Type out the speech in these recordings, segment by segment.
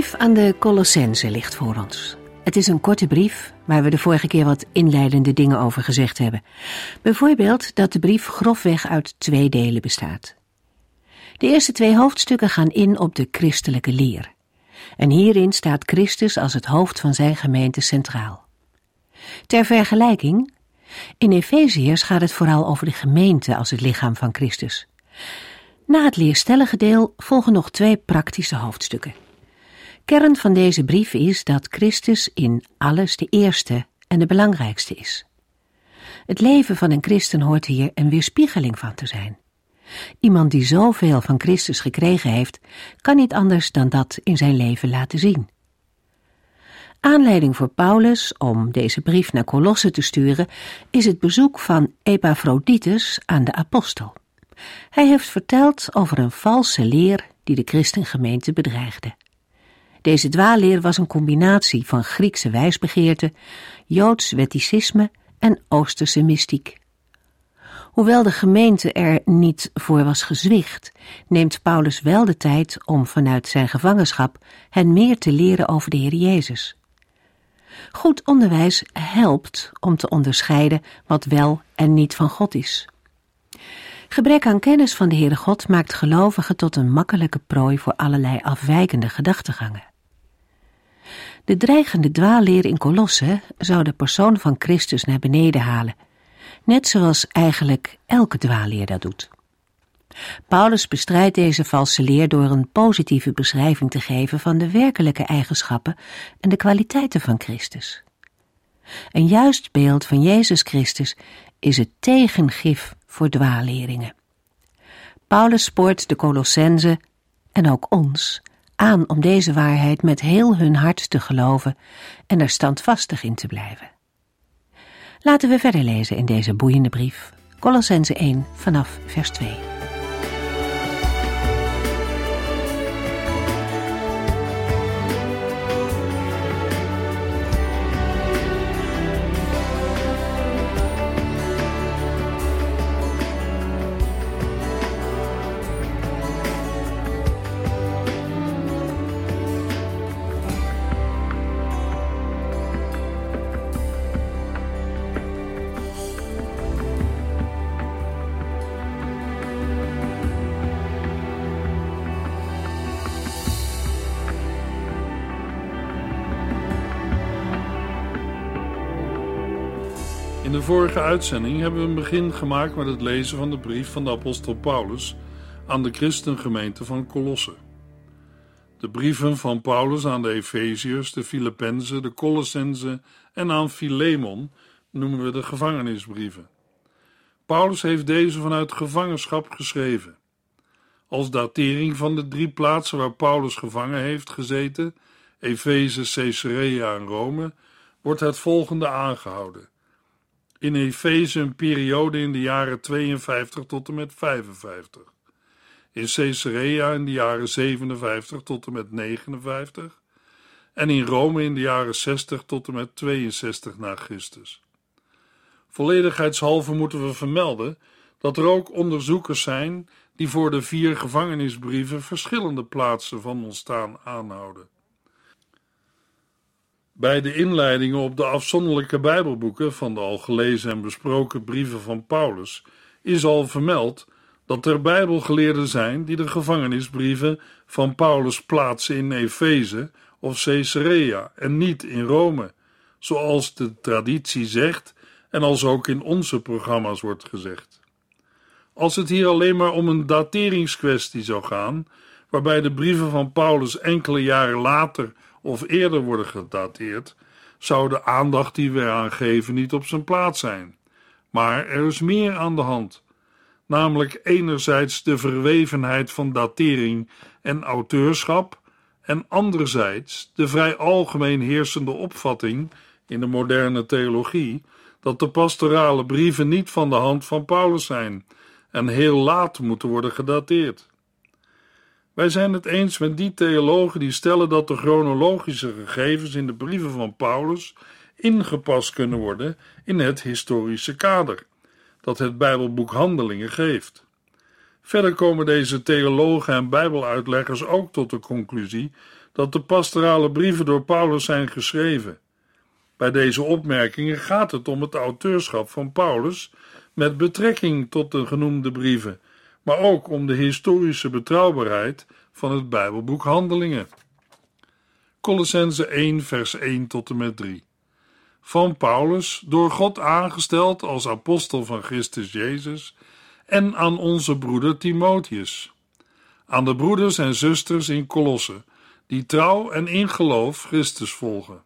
Brief aan de Colossense ligt voor ons. Het is een korte brief waar we de vorige keer wat inleidende dingen over gezegd hebben. Bijvoorbeeld dat de brief grofweg uit twee delen bestaat. De eerste twee hoofdstukken gaan in op de christelijke leer. En hierin staat Christus als het hoofd van zijn gemeente centraal. Ter vergelijking, in Efeziërs gaat het vooral over de gemeente als het lichaam van Christus. Na het leerstellige deel volgen nog twee praktische hoofdstukken. Kern van deze brief is dat Christus in alles de eerste en de belangrijkste is. Het leven van een christen hoort hier een weerspiegeling van te zijn. Iemand die zoveel van Christus gekregen heeft, kan niet anders dan dat in zijn leven laten zien. Aanleiding voor Paulus om deze brief naar Colosse te sturen is het bezoek van Epaphroditus aan de apostel. Hij heeft verteld over een valse leer die de christengemeente bedreigde. Deze dwaalleer was een combinatie van Griekse wijsbegeerte, Joods wetticisme en Oosterse mystiek. Hoewel de gemeente er niet voor was gezwicht, neemt Paulus wel de tijd om vanuit zijn gevangenschap hen meer te leren over de Heer Jezus. Goed onderwijs helpt om te onderscheiden wat wel en niet van God is. Gebrek aan kennis van de Heere God maakt gelovigen tot een makkelijke prooi voor allerlei afwijkende gedachtegangen. De dreigende dwaalleer in Kolosse zou de persoon van Christus naar beneden halen, net zoals eigenlijk elke dwaalleer dat doet. Paulus bestrijdt deze valse leer door een positieve beschrijving te geven van de werkelijke eigenschappen en de kwaliteiten van Christus. Een juist beeld van Jezus Christus is het tegengif voor dwaalleringen. Paulus spoort de Colossense en ook ons aan om deze waarheid met heel hun hart te geloven en er standvastig in te blijven. Laten we verder lezen in deze boeiende brief, Colossense 1 vanaf vers 2. Uitzending hebben we een begin gemaakt met het lezen van de brief van de apostel Paulus aan de christengemeente van Colosse. De brieven van Paulus aan de Efeziërs, de Filippenzen, de Colossenzen en aan Philemon noemen we de gevangenisbrieven. Paulus heeft deze vanuit gevangenschap geschreven. Als datering van de drie plaatsen waar Paulus gevangen heeft gezeten, Efeze, Caesarea en Rome, wordt het volgende aangehouden in Efeze een periode in de jaren 52 tot en met 55. In Caesarea in de jaren 57 tot en met 59 en in Rome in de jaren 60 tot en met 62 na Christus. Volledigheidshalve moeten we vermelden dat er ook onderzoekers zijn die voor de vier gevangenisbrieven verschillende plaatsen van ontstaan aanhouden. Bij de inleidingen op de afzonderlijke Bijbelboeken van de al gelezen en besproken brieven van Paulus is al vermeld dat er Bijbelgeleerden zijn die de gevangenisbrieven van Paulus plaatsen in Efeze of Caesarea en niet in Rome, zoals de traditie zegt en als ook in onze programma's wordt gezegd. Als het hier alleen maar om een dateringskwestie zou gaan, waarbij de brieven van Paulus enkele jaren later of eerder worden gedateerd, zou de aandacht die we eraan geven niet op zijn plaats zijn. Maar er is meer aan de hand, namelijk enerzijds de verwevenheid van datering en auteurschap, en anderzijds de vrij algemeen heersende opvatting in de moderne theologie dat de pastorale brieven niet van de hand van Paulus zijn en heel laat moeten worden gedateerd. Wij zijn het eens met die theologen die stellen dat de chronologische gegevens in de brieven van Paulus ingepast kunnen worden in het historische kader dat het Bijbelboek Handelingen geeft. Verder komen deze theologen en Bijbeluitleggers ook tot de conclusie dat de pastorale brieven door Paulus zijn geschreven. Bij deze opmerkingen gaat het om het auteurschap van Paulus met betrekking tot de genoemde brieven, maar ook om de historische betrouwbaarheid van het Bijbelboek Handelingen. Colossense 1, vers 1 tot en met 3. Van Paulus, door God aangesteld als apostel van Christus Jezus, en aan onze broeder Timotheus. Aan de broeders en zusters in Colosse, die trouw en in geloof Christus volgen.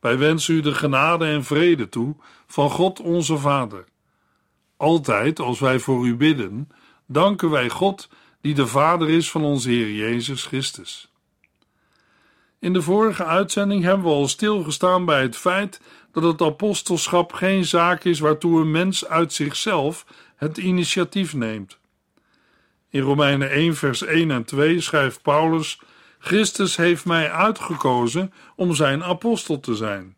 Wij wensen u de genade en vrede toe van God onze Vader. Altijd als wij voor u bidden, danken wij God die de Vader is van onze Heer Jezus Christus. In de vorige uitzending hebben we al stilgestaan bij het feit dat het apostelschap geen zaak is waartoe een mens uit zichzelf het initiatief neemt. In Romeinen 1, vers 1 en 2 schrijft Paulus: Christus heeft mij uitgekozen om zijn apostel te zijn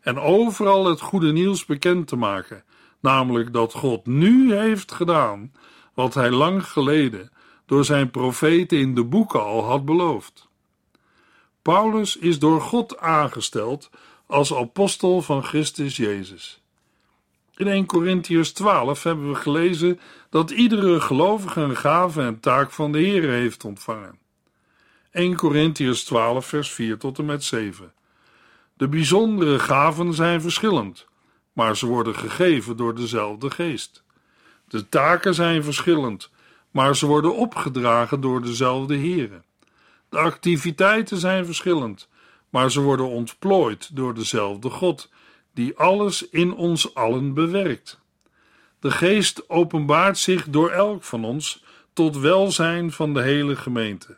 en overal het goede nieuws bekend te maken, namelijk dat God nu heeft gedaan wat hij lang geleden door zijn profeten in de boeken al had beloofd. Paulus is door God aangesteld als apostel van Christus Jezus. In 1 Corinthians 12 hebben we gelezen dat iedere gelovige een gave en taak van de Heer heeft ontvangen. 1 Corinthians 12 vers 4 tot en met 7. De bijzondere gaven zijn verschillend, maar ze worden gegeven door dezelfde geest. De taken zijn verschillend, maar ze worden opgedragen door dezelfde Heer. De activiteiten zijn verschillend, maar ze worden ontplooid door dezelfde God, die alles in ons allen bewerkt. De Geest openbaart zich door elk van ons tot welzijn van de hele gemeente.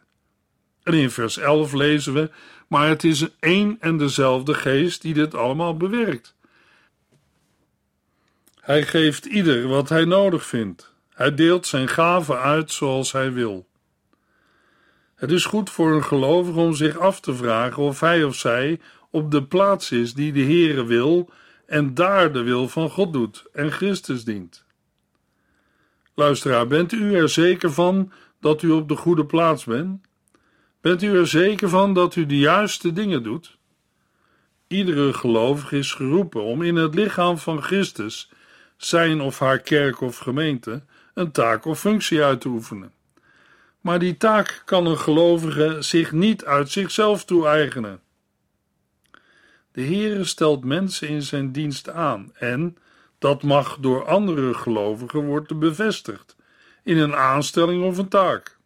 En in vers 11 lezen we: Maar het is één en dezelfde Geest die dit allemaal bewerkt. Hij geeft ieder wat hij nodig vindt. Hij deelt zijn gaven uit zoals hij wil. Het is goed voor een gelovige om zich af te vragen of hij of zij op de plaats is die de Heere wil en daar de wil van God doet en Christus dient. Luisteraar, bent u er zeker van dat u op de goede plaats bent? Bent u er zeker van dat u de juiste dingen doet? Iedere gelovige is geroepen om in het lichaam van Christus, zijn of haar kerk of gemeente, een taak of functie uit te oefenen. Maar die taak kan een gelovige zich niet uit zichzelf toe-eigenen. De Heere stelt mensen in zijn dienst aan en dat mag door andere gelovigen worden bevestigd in een aanstelling of een taak.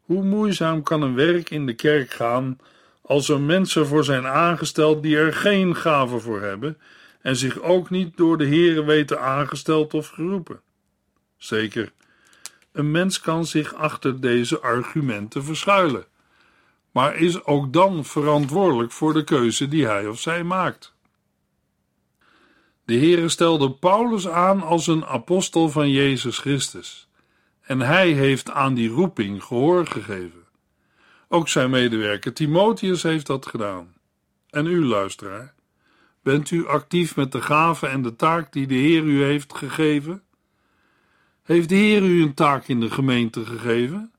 Hoe moeizaam kan een werk in de kerk gaan als er mensen voor zijn aangesteld die er geen gave voor hebben en zich ook niet door de Heere weten aangesteld of geroepen? Zeker, een mens kan zich achter deze argumenten verschuilen maar is ook dan verantwoordelijk voor de keuze die hij of zij maakt. De Heere stelde Paulus aan als een apostel van Jezus Christus, en hij heeft aan die roeping gehoor gegeven. Ook zijn medewerker Timotheus heeft dat gedaan. En u, luisteraar, bent u actief met de gave en de taak die de Heer u heeft gegeven? Heeft de Heer u een taak in de gemeente gegeven?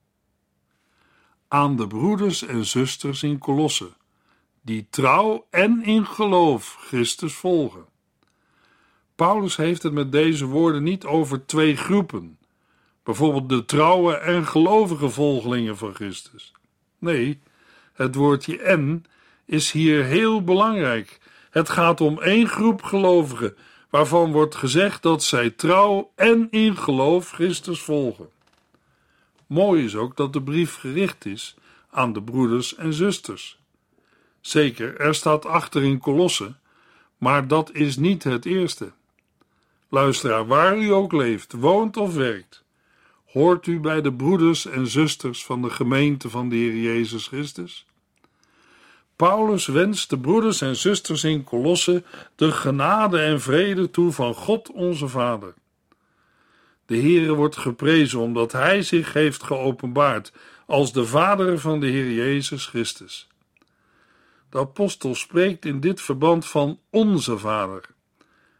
aan de broeders en zusters in Kolosse, die trouw en in geloof Christus volgen. Paulus heeft het met deze woorden niet over twee groepen, bijvoorbeeld de trouwe en gelovige volgelingen van Christus. Nee, het woordje en is hier heel belangrijk. Het gaat om één groep gelovigen, waarvan wordt gezegd dat zij trouw en in geloof Christus volgen. Mooi is ook dat de brief gericht is aan de broeders en zusters. Zeker, er staat achter in Kolosse, maar dat is niet het eerste. Luisteraar, waar u ook leeft, woont of werkt, hoort u bij de broeders en zusters van de gemeente van de Heer Jezus Christus? Paulus wenst de broeders en zusters in Kolosse de genade en vrede toe van God onze Vader. De Heere wordt geprezen omdat Hij zich heeft geopenbaard als de Vader van de Heer Jezus Christus. De apostel spreekt in dit verband van onze Vader.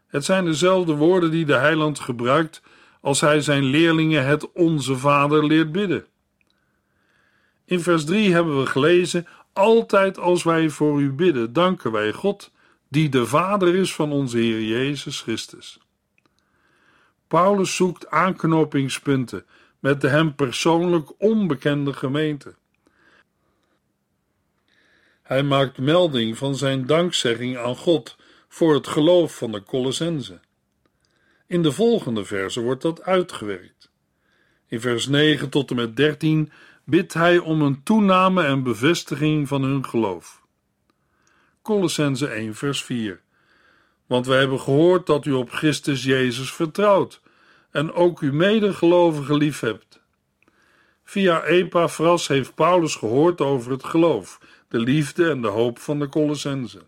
Het zijn dezelfde woorden die de heiland gebruikt als hij zijn leerlingen het onze Vader leert bidden. In vers 3 hebben we gelezen: Altijd als wij voor u bidden, danken wij God, die de Vader is van onze Heer Jezus Christus. Paulus zoekt aanknopingspunten met de hem persoonlijk onbekende gemeente. Hij maakt melding van zijn dankzegging aan God voor het geloof van de Colossense. In de volgende verse wordt dat uitgewerkt. In vers 9 tot en met 13 bidt hij om een toename en bevestiging van hun geloof. Colossense 1 vers 4 Want wij hebben gehoord dat u op Christus Jezus vertrouwt en ook uw medegelovigen lief hebt. Via Epaphras heeft Paulus gehoord over het geloof, de liefde en de hoop van de Colossense.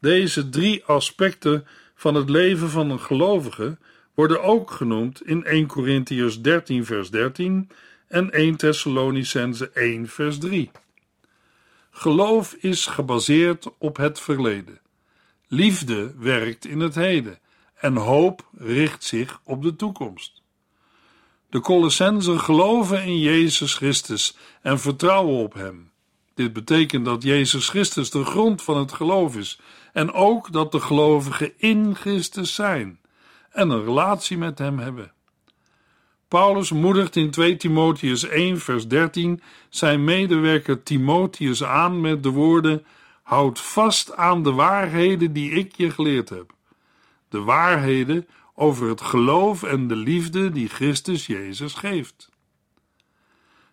Deze drie aspecten van het leven van een gelovige worden ook genoemd in 1 Corinthians 13 vers 13 en 1 Thessalonicense 1 vers 3. Geloof is gebaseerd op het verleden. Liefde werkt in het heden en hoop richt zich op de toekomst. De Colossensen geloven in Jezus Christus en vertrouwen op Hem. Dit betekent dat Jezus Christus de grond van het geloof is en ook dat de gelovigen in Christus zijn en een relatie met Hem hebben. Paulus moedigt in 2 Timotheus 1 vers 13 zijn medewerker Timotheus aan met de woorden: Houd vast aan de waarheden die ik je geleerd heb. De waarheden over het geloof en de liefde die Christus Jezus geeft.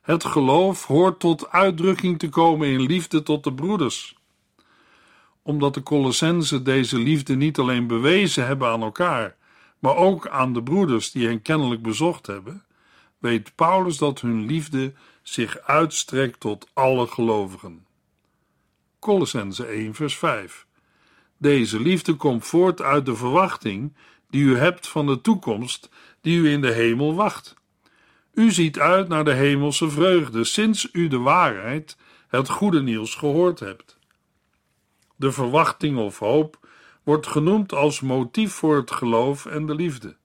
Het geloof hoort tot uitdrukking te komen in liefde tot de broeders. Omdat de Colossensen deze liefde niet alleen bewezen hebben aan elkaar, maar ook aan de broeders die hen kennelijk bezocht hebben, weet Paulus dat hun liefde zich uitstrekt tot alle gelovigen. Colossense 1 vers 5 Deze liefde komt voort uit de verwachting die u hebt van de toekomst die u in de hemel wacht. U ziet uit naar de hemelse vreugde sinds u de waarheid, het goede nieuws, gehoord hebt. De verwachting of hoop wordt genoemd als motief voor het geloof en de liefde.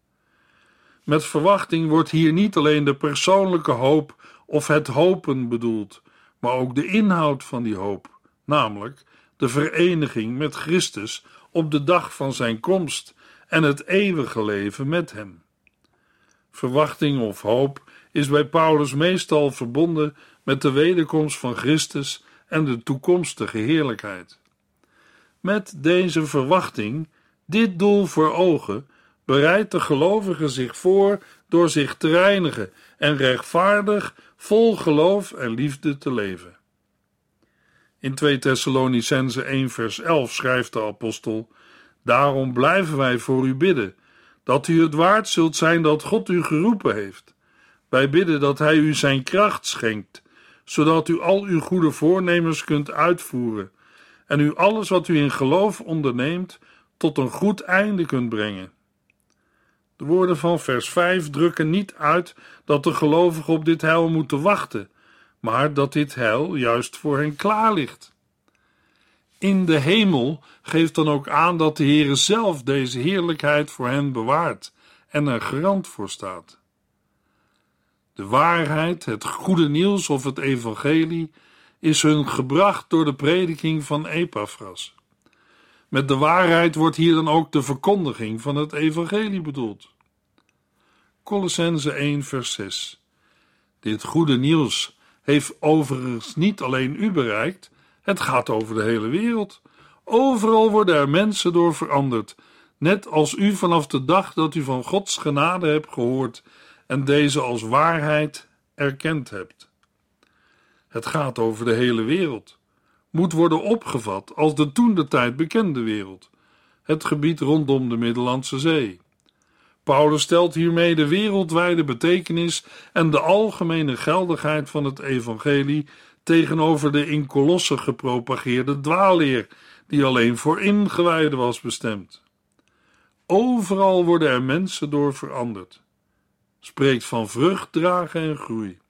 Met verwachting wordt hier niet alleen de persoonlijke hoop of het hopen bedoeld, maar ook de inhoud van die hoop, namelijk de vereniging met Christus op de dag van zijn komst en het eeuwige leven met hem. Verwachting of hoop is bij Paulus meestal verbonden met de wederkomst van Christus en de toekomstige heerlijkheid. Met deze verwachting, dit doel voor ogen, bereidt de gelovige zich voor door zich te reinigen en rechtvaardig, vol geloof en liefde te leven. In 2 Thessalonicense 1 vers 11 schrijft de apostel: Daarom blijven wij voor u bidden, dat u het waard zult zijn dat God u geroepen heeft. Wij bidden dat Hij u zijn kracht schenkt, zodat u al uw goede voornemens kunt uitvoeren en u alles wat u in geloof onderneemt tot een goed einde kunt brengen. De woorden van vers 5 drukken niet uit dat de gelovigen op dit heil moeten wachten, maar dat dit heil juist voor hen klaar ligt. In de hemel geeft dan ook aan dat de Heere zelf deze heerlijkheid voor hen bewaart en er garant voor staat. De waarheid, het goede nieuws of het evangelie is hun gebracht door de prediking van Epaphras. Met de waarheid wordt hier dan ook de verkondiging van het evangelie bedoeld. Colossense 1 vers 6 Dit goede nieuws heeft overigens niet alleen u bereikt, het gaat over de hele wereld. Overal worden er mensen door veranderd, net als u vanaf de dag dat u van Gods genade hebt gehoord en deze als waarheid erkend hebt. Het gaat over de hele wereld, moet worden opgevat als de toen de tijd bekende wereld, het gebied rondom de Middellandse Zee. Paulus stelt hiermee de wereldwijde betekenis en de algemene geldigheid van het evangelie tegenover de in Kolossen gepropageerde dwaalleer, die alleen voor ingewijden was bestemd. Overal worden er mensen door veranderd. Spreekt van vrucht dragen en groei.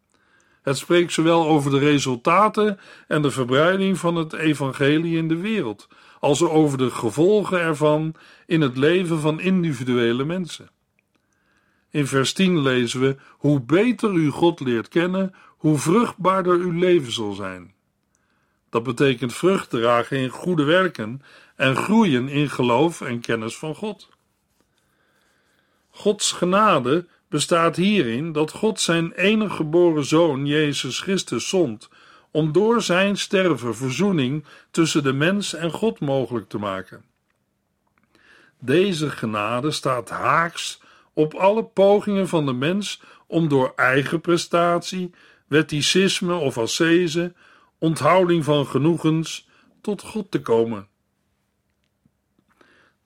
Het spreekt zowel over de resultaten en de verbreiding van het evangelie in de wereld, als over de gevolgen ervan in het leven van individuele mensen. In vers 10 lezen we: Hoe beter u God leert kennen, hoe vruchtbaarder uw leven zal zijn. Dat betekent vrucht dragen in goede werken en groeien in geloof en kennis van God. Gods genade bestaat hierin dat God zijn enige geboren zoon Jezus Christus zond om door zijn sterven verzoening tussen de mens en God mogelijk te maken. Deze genade staat haaks op alle pogingen van de mens om door eigen prestatie, wetticisme of ascese, onthouding van genoegens, tot God te komen.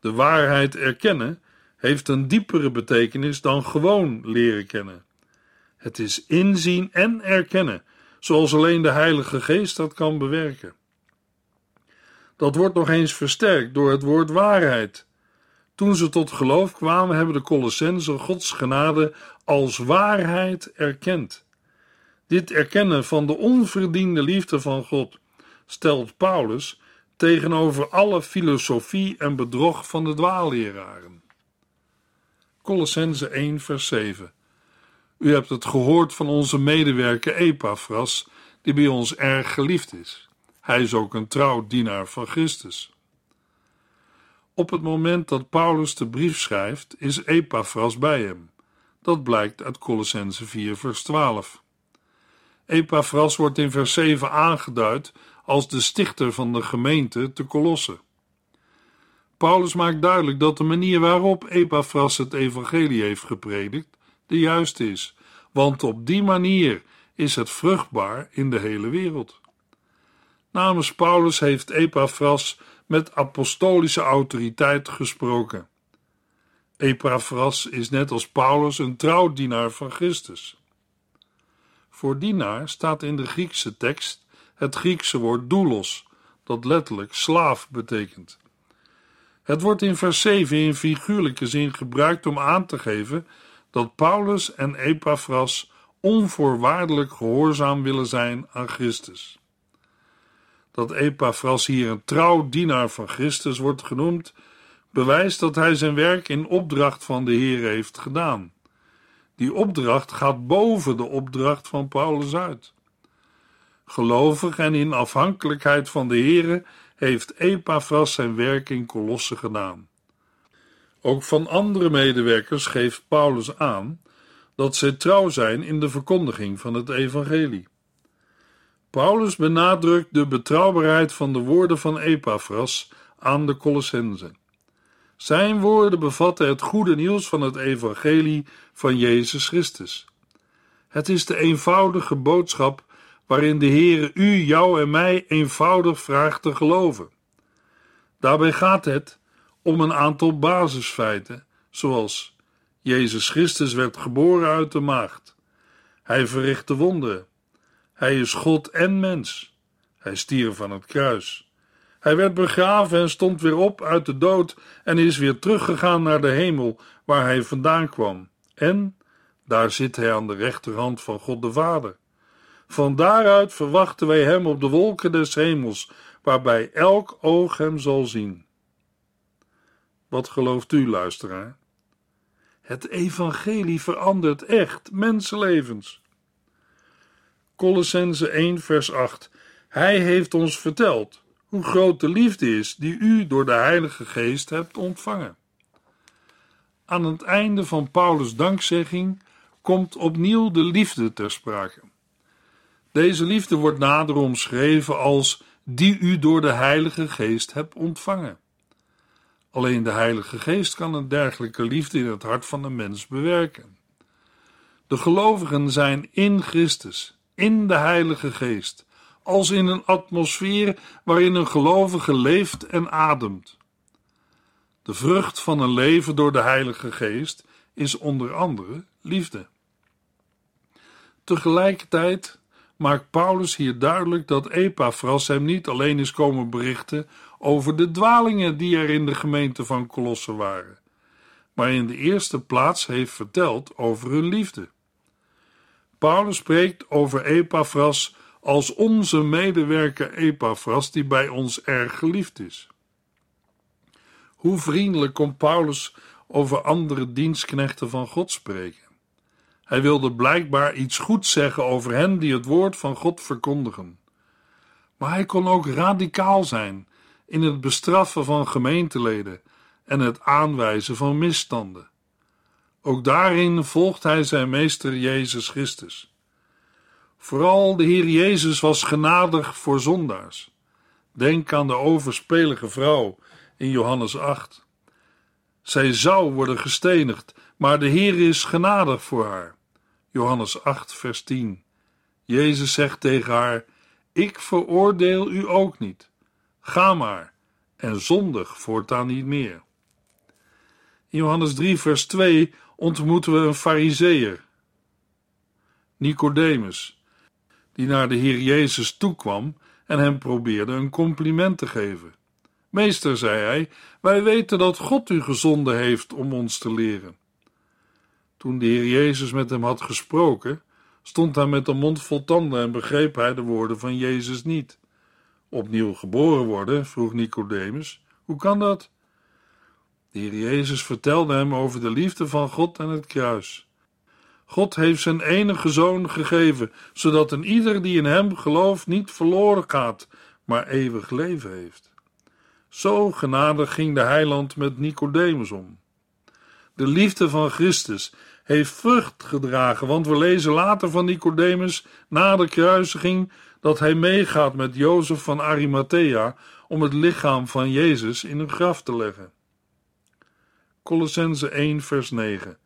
De waarheid erkennen heeft een diepere betekenis dan gewoon leren kennen. Het is inzien en erkennen, zoals alleen de Heilige Geest dat kan bewerken. Dat wordt nog eens versterkt door het woord waarheid. Toen ze tot geloof kwamen, hebben de Colossensen Gods genade als waarheid erkend. Dit erkennen van de onverdiende liefde van God stelt Paulus tegenover alle filosofie en bedrog van de dwaalleraren. Colossense 1 vers 7 U hebt het gehoord van onze medewerker Epaphras, die bij ons erg geliefd is. Hij is ook een trouw dienaar van Christus. Op het moment dat Paulus de brief schrijft, is Epaphras bij hem. Dat blijkt uit Colossense 4 vers 12. Epaphras wordt in vers 7 aangeduid als de stichter van de gemeente te Colosse. Paulus maakt duidelijk dat de manier waarop Epaphras het evangelie heeft gepredikt de juiste is, want op die manier is het vruchtbaar in de hele wereld. Namens Paulus heeft Epaphras met apostolische autoriteit gesproken. Epaphras is net als Paulus een trouwdienaar van Christus. Voor dienaar staat in de Griekse tekst het Griekse woord doulos, dat letterlijk slaaf betekent. Het wordt in vers 7 in figuurlijke zin gebruikt om aan te geven dat Paulus en Epaphras onvoorwaardelijk gehoorzaam willen zijn aan Christus. Dat Epaphras hier een trouw dienaar van Christus wordt genoemd, bewijst dat hij zijn werk in opdracht van de Heer heeft gedaan. Die opdracht gaat boven de opdracht van Paulus uit. Gelovig en in afhankelijkheid van de Heere heeft Epaphras zijn werk in Kolosse gedaan. Ook van andere medewerkers geeft Paulus aan dat zij trouw zijn in de verkondiging van het evangelie. Paulus benadrukt de betrouwbaarheid van de woorden van Epaphras aan de Colossenzen. Zijn woorden bevatten het goede nieuws van het evangelie van Jezus Christus. Het is de eenvoudige boodschap waarin de Heere u, jou en mij eenvoudig vraagt te geloven. Daarbij gaat het om een aantal basisfeiten, zoals Jezus Christus werd geboren uit de maagd. Hij verrichtte wonderen. Hij is God en mens. Hij stierf van het kruis. Hij werd begraven en stond weer op uit de dood en is weer teruggegaan naar de hemel waar hij vandaan kwam. En daar zit hij aan de rechterhand van God de Vader. Van daaruit verwachten wij hem op de wolken des hemels, waarbij elk oog hem zal zien. Wat gelooft u, luisteraar? Het evangelie verandert echt mensenlevens. Colossense 1 vers 8 Hij heeft ons verteld hoe groot de liefde is die u door de Heilige Geest hebt ontvangen. Aan het einde van Paulus' dankzegging komt opnieuw de liefde ter sprake. Deze liefde wordt nader omschreven als die u door de Heilige Geest hebt ontvangen. Alleen de Heilige Geest kan een dergelijke liefde in het hart van de mens bewerken. De gelovigen zijn in Christus, in de Heilige Geest, als in een atmosfeer waarin een gelovige leeft en ademt. De vrucht van een leven door de Heilige Geest is onder andere liefde. Tegelijkertijd maakt Paulus hier duidelijk dat Epaphras hem niet alleen is komen berichten over de dwalingen die er in de gemeente van Colosse waren, maar in de eerste plaats heeft verteld over hun liefde. Paulus spreekt over Epaphras als onze medewerker Epaphras, die bij ons erg geliefd is. Hoe vriendelijk kon Paulus over andere dienstknechten van God spreken. Hij wilde blijkbaar iets goeds zeggen over hen die het woord van God verkondigen. Maar hij kon ook radicaal zijn in het bestraffen van gemeenteleden en het aanwijzen van misstanden. Ook daarin volgt hij zijn meester Jezus Christus. Vooral de Heer Jezus was genadig voor zondaars. Denk aan de overspelige vrouw in Johannes 8. Zij zou worden gestenigd, maar de Heer is genadig voor haar. Johannes 8, vers 10. Jezus zegt tegen haar: Ik veroordeel u ook niet. Ga maar en zondig voortaan niet meer. In Johannes 3, vers 2 ontmoeten we een Fariseer, Nicodemus, die naar de Heer Jezus toekwam en hem probeerde een compliment te geven. Meester, zei hij, wij weten dat God u gezonden heeft om ons te leren. Toen de Heer Jezus met hem had gesproken, stond hij met een mond vol tanden en begreep hij de woorden van Jezus niet. Opnieuw geboren worden, vroeg Nicodemus, hoe kan dat? De Heer Jezus vertelde hem over de liefde van God en het kruis. God heeft zijn enige zoon gegeven, zodat een ieder die in hem gelooft niet verloren gaat, maar eeuwig leven heeft. Zo genadig ging de heiland met Nicodemus om. De liefde van Christus heeft vrucht gedragen, want we lezen later van Nicodemus na de kruisiging dat hij meegaat met Jozef van Arimathea om het lichaam van Jezus in een graf te leggen. Colossense 1 vers 9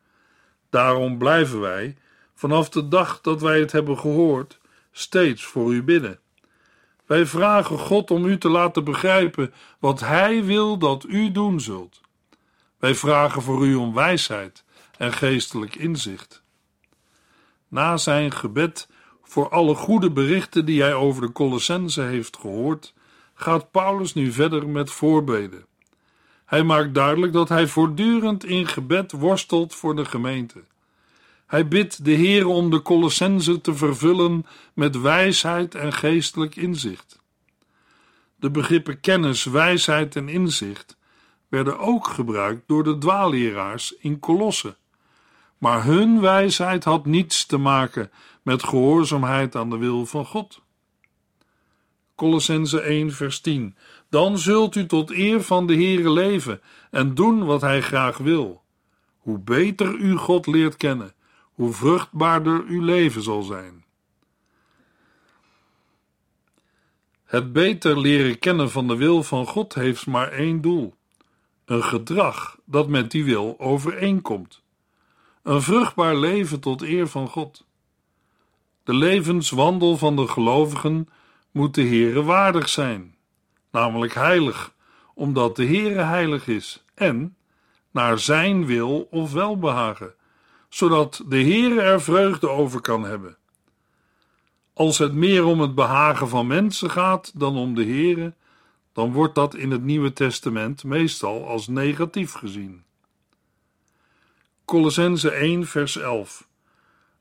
Daarom blijven wij, vanaf de dag dat wij het hebben gehoord, steeds voor u bidden. Wij vragen God om u te laten begrijpen wat Hij wil dat u doen zult. Wij vragen voor u om wijsheid en geestelijk inzicht. Na zijn gebed voor alle goede berichten die hij over de Colossense heeft gehoord, gaat Paulus nu verder met voorbeden. Hij maakt duidelijk dat hij voortdurend in gebed worstelt voor de gemeente. Hij bidt de Heer om de Colossense te vervullen met wijsheid en geestelijk inzicht. De begrippen kennis, wijsheid en inzicht werden ook gebruikt door de dwaalleraars in Kolosse. Maar hun wijsheid had niets te maken met gehoorzaamheid aan de wil van God. Colossense 1 vers 10 Dan zult u tot eer van de Heere leven en doen wat hij graag wil. Hoe beter u God leert kennen, hoe vruchtbaarder uw leven zal zijn. Het beter leren kennen van de wil van God heeft maar één doel: een gedrag dat met die wil overeenkomt. Een vruchtbaar leven tot eer van God. De levenswandel van de gelovigen moet de Heere waardig zijn, namelijk heilig, omdat de Heere heilig is, en naar zijn wil of welbehagen, zodat de Heere er vreugde over kan hebben. Als het meer om het behagen van mensen gaat dan om de Heere, dan wordt dat in het Nieuwe Testament meestal als negatief gezien. Colossense 1 vers 11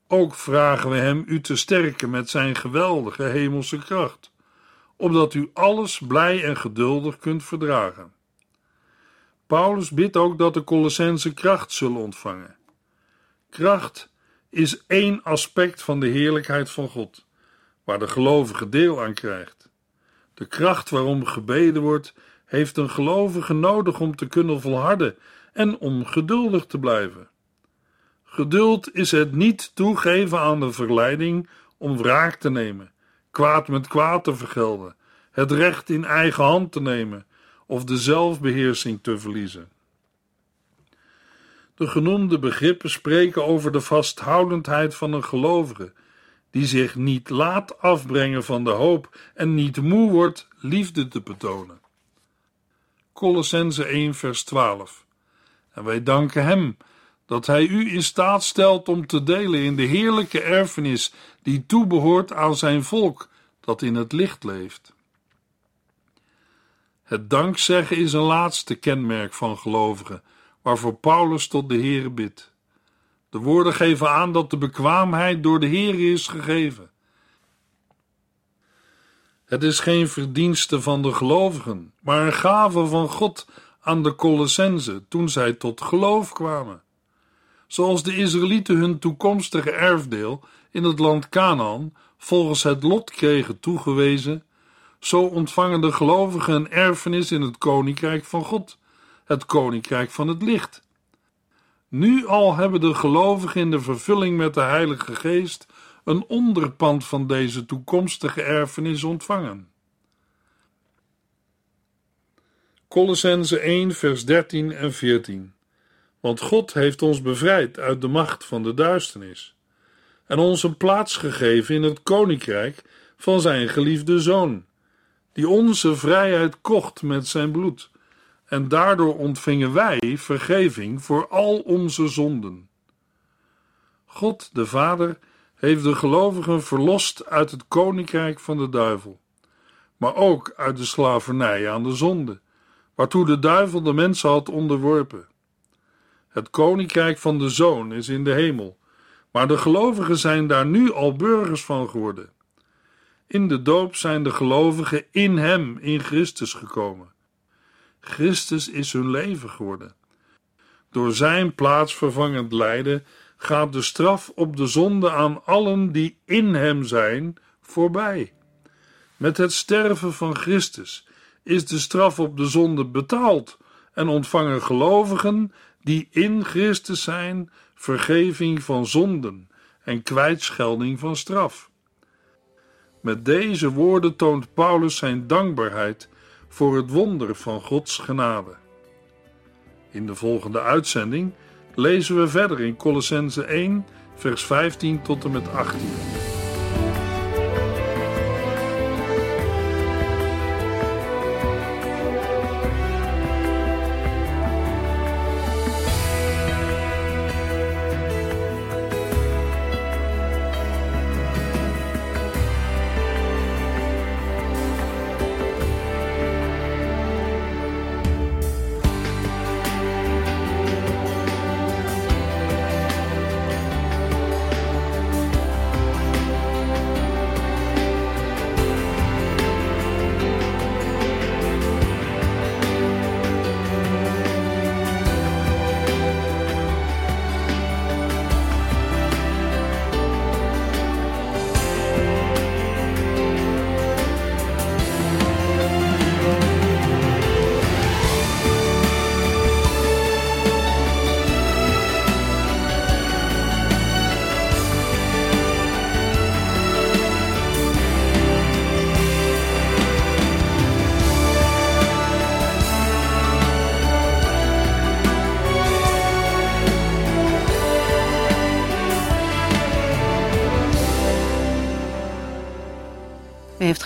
Ook vragen we hem u te sterken met zijn geweldige hemelse kracht, opdat u alles blij en geduldig kunt verdragen. Paulus bidt ook dat de Colossense kracht zullen ontvangen. Kracht is één aspect van de heerlijkheid van God waar de gelovige deel aan krijgt. De kracht waarom gebeden wordt, heeft een gelovige nodig om te kunnen volharden en om geduldig te blijven. Geduld is het niet toegeven aan de verleiding om wraak te nemen, kwaad met kwaad te vergelden, het recht in eigen hand te nemen of de zelfbeheersing te verliezen. De genoemde begrippen spreken over de vasthoudendheid van een gelovige die zich niet laat afbrengen van de hoop en niet moe wordt liefde te betonen. Colossense 1 vers 12 En wij danken hem dat hij u in staat stelt om te delen in de heerlijke erfenis die toebehoort aan zijn volk dat in het licht leeft. Het dankzeggen is een laatste kenmerk van gelovigen, waarvoor Paulus tot de Heere bidt. De woorden geven aan dat de bekwaamheid door de Heer is gegeven. Het is geen verdienste van de gelovigen, maar een gave van God aan de Colossense toen zij tot geloof kwamen. Zoals de Israëlieten hun toekomstige erfdeel in het land Canaan volgens het lot kregen toegewezen, zo ontvangen de gelovigen een erfenis in het koninkrijk van God, het koninkrijk van het licht. Nu al hebben de gelovigen in de vervulling met de Heilige Geest een onderpand van deze toekomstige erfenis ontvangen. Colossense 1, vers 13 en 14. Want God heeft ons bevrijd uit de macht van de duisternis en ons een plaats gegeven in het koninkrijk van zijn geliefde zoon, die onze vrijheid kocht met zijn bloed, en daardoor ontvingen wij vergeving voor al onze zonden. God de Vader heeft de gelovigen verlost uit het koninkrijk van de duivel, maar ook uit de slavernij aan de zonde, waartoe de duivel de mensen had onderworpen. Het koninkrijk van de zoon is in de hemel, maar de gelovigen zijn daar nu al burgers van geworden. In de doop zijn de gelovigen in Hem, in Christus gekomen. Christus is hun leven geworden. Door Zijn plaatsvervangend lijden gaat de straf op de zonde aan allen die in Hem zijn voorbij. Met het sterven van Christus is de straf op de zonde betaald en ontvangen gelovigen die in Christus zijn vergeving van zonden en kwijtschelding van straf. Met deze woorden toont Paulus zijn dankbaarheid voor het wonder van Gods genade. In de volgende uitzending lezen we verder in Colossense 1, vers 15 tot en met 18.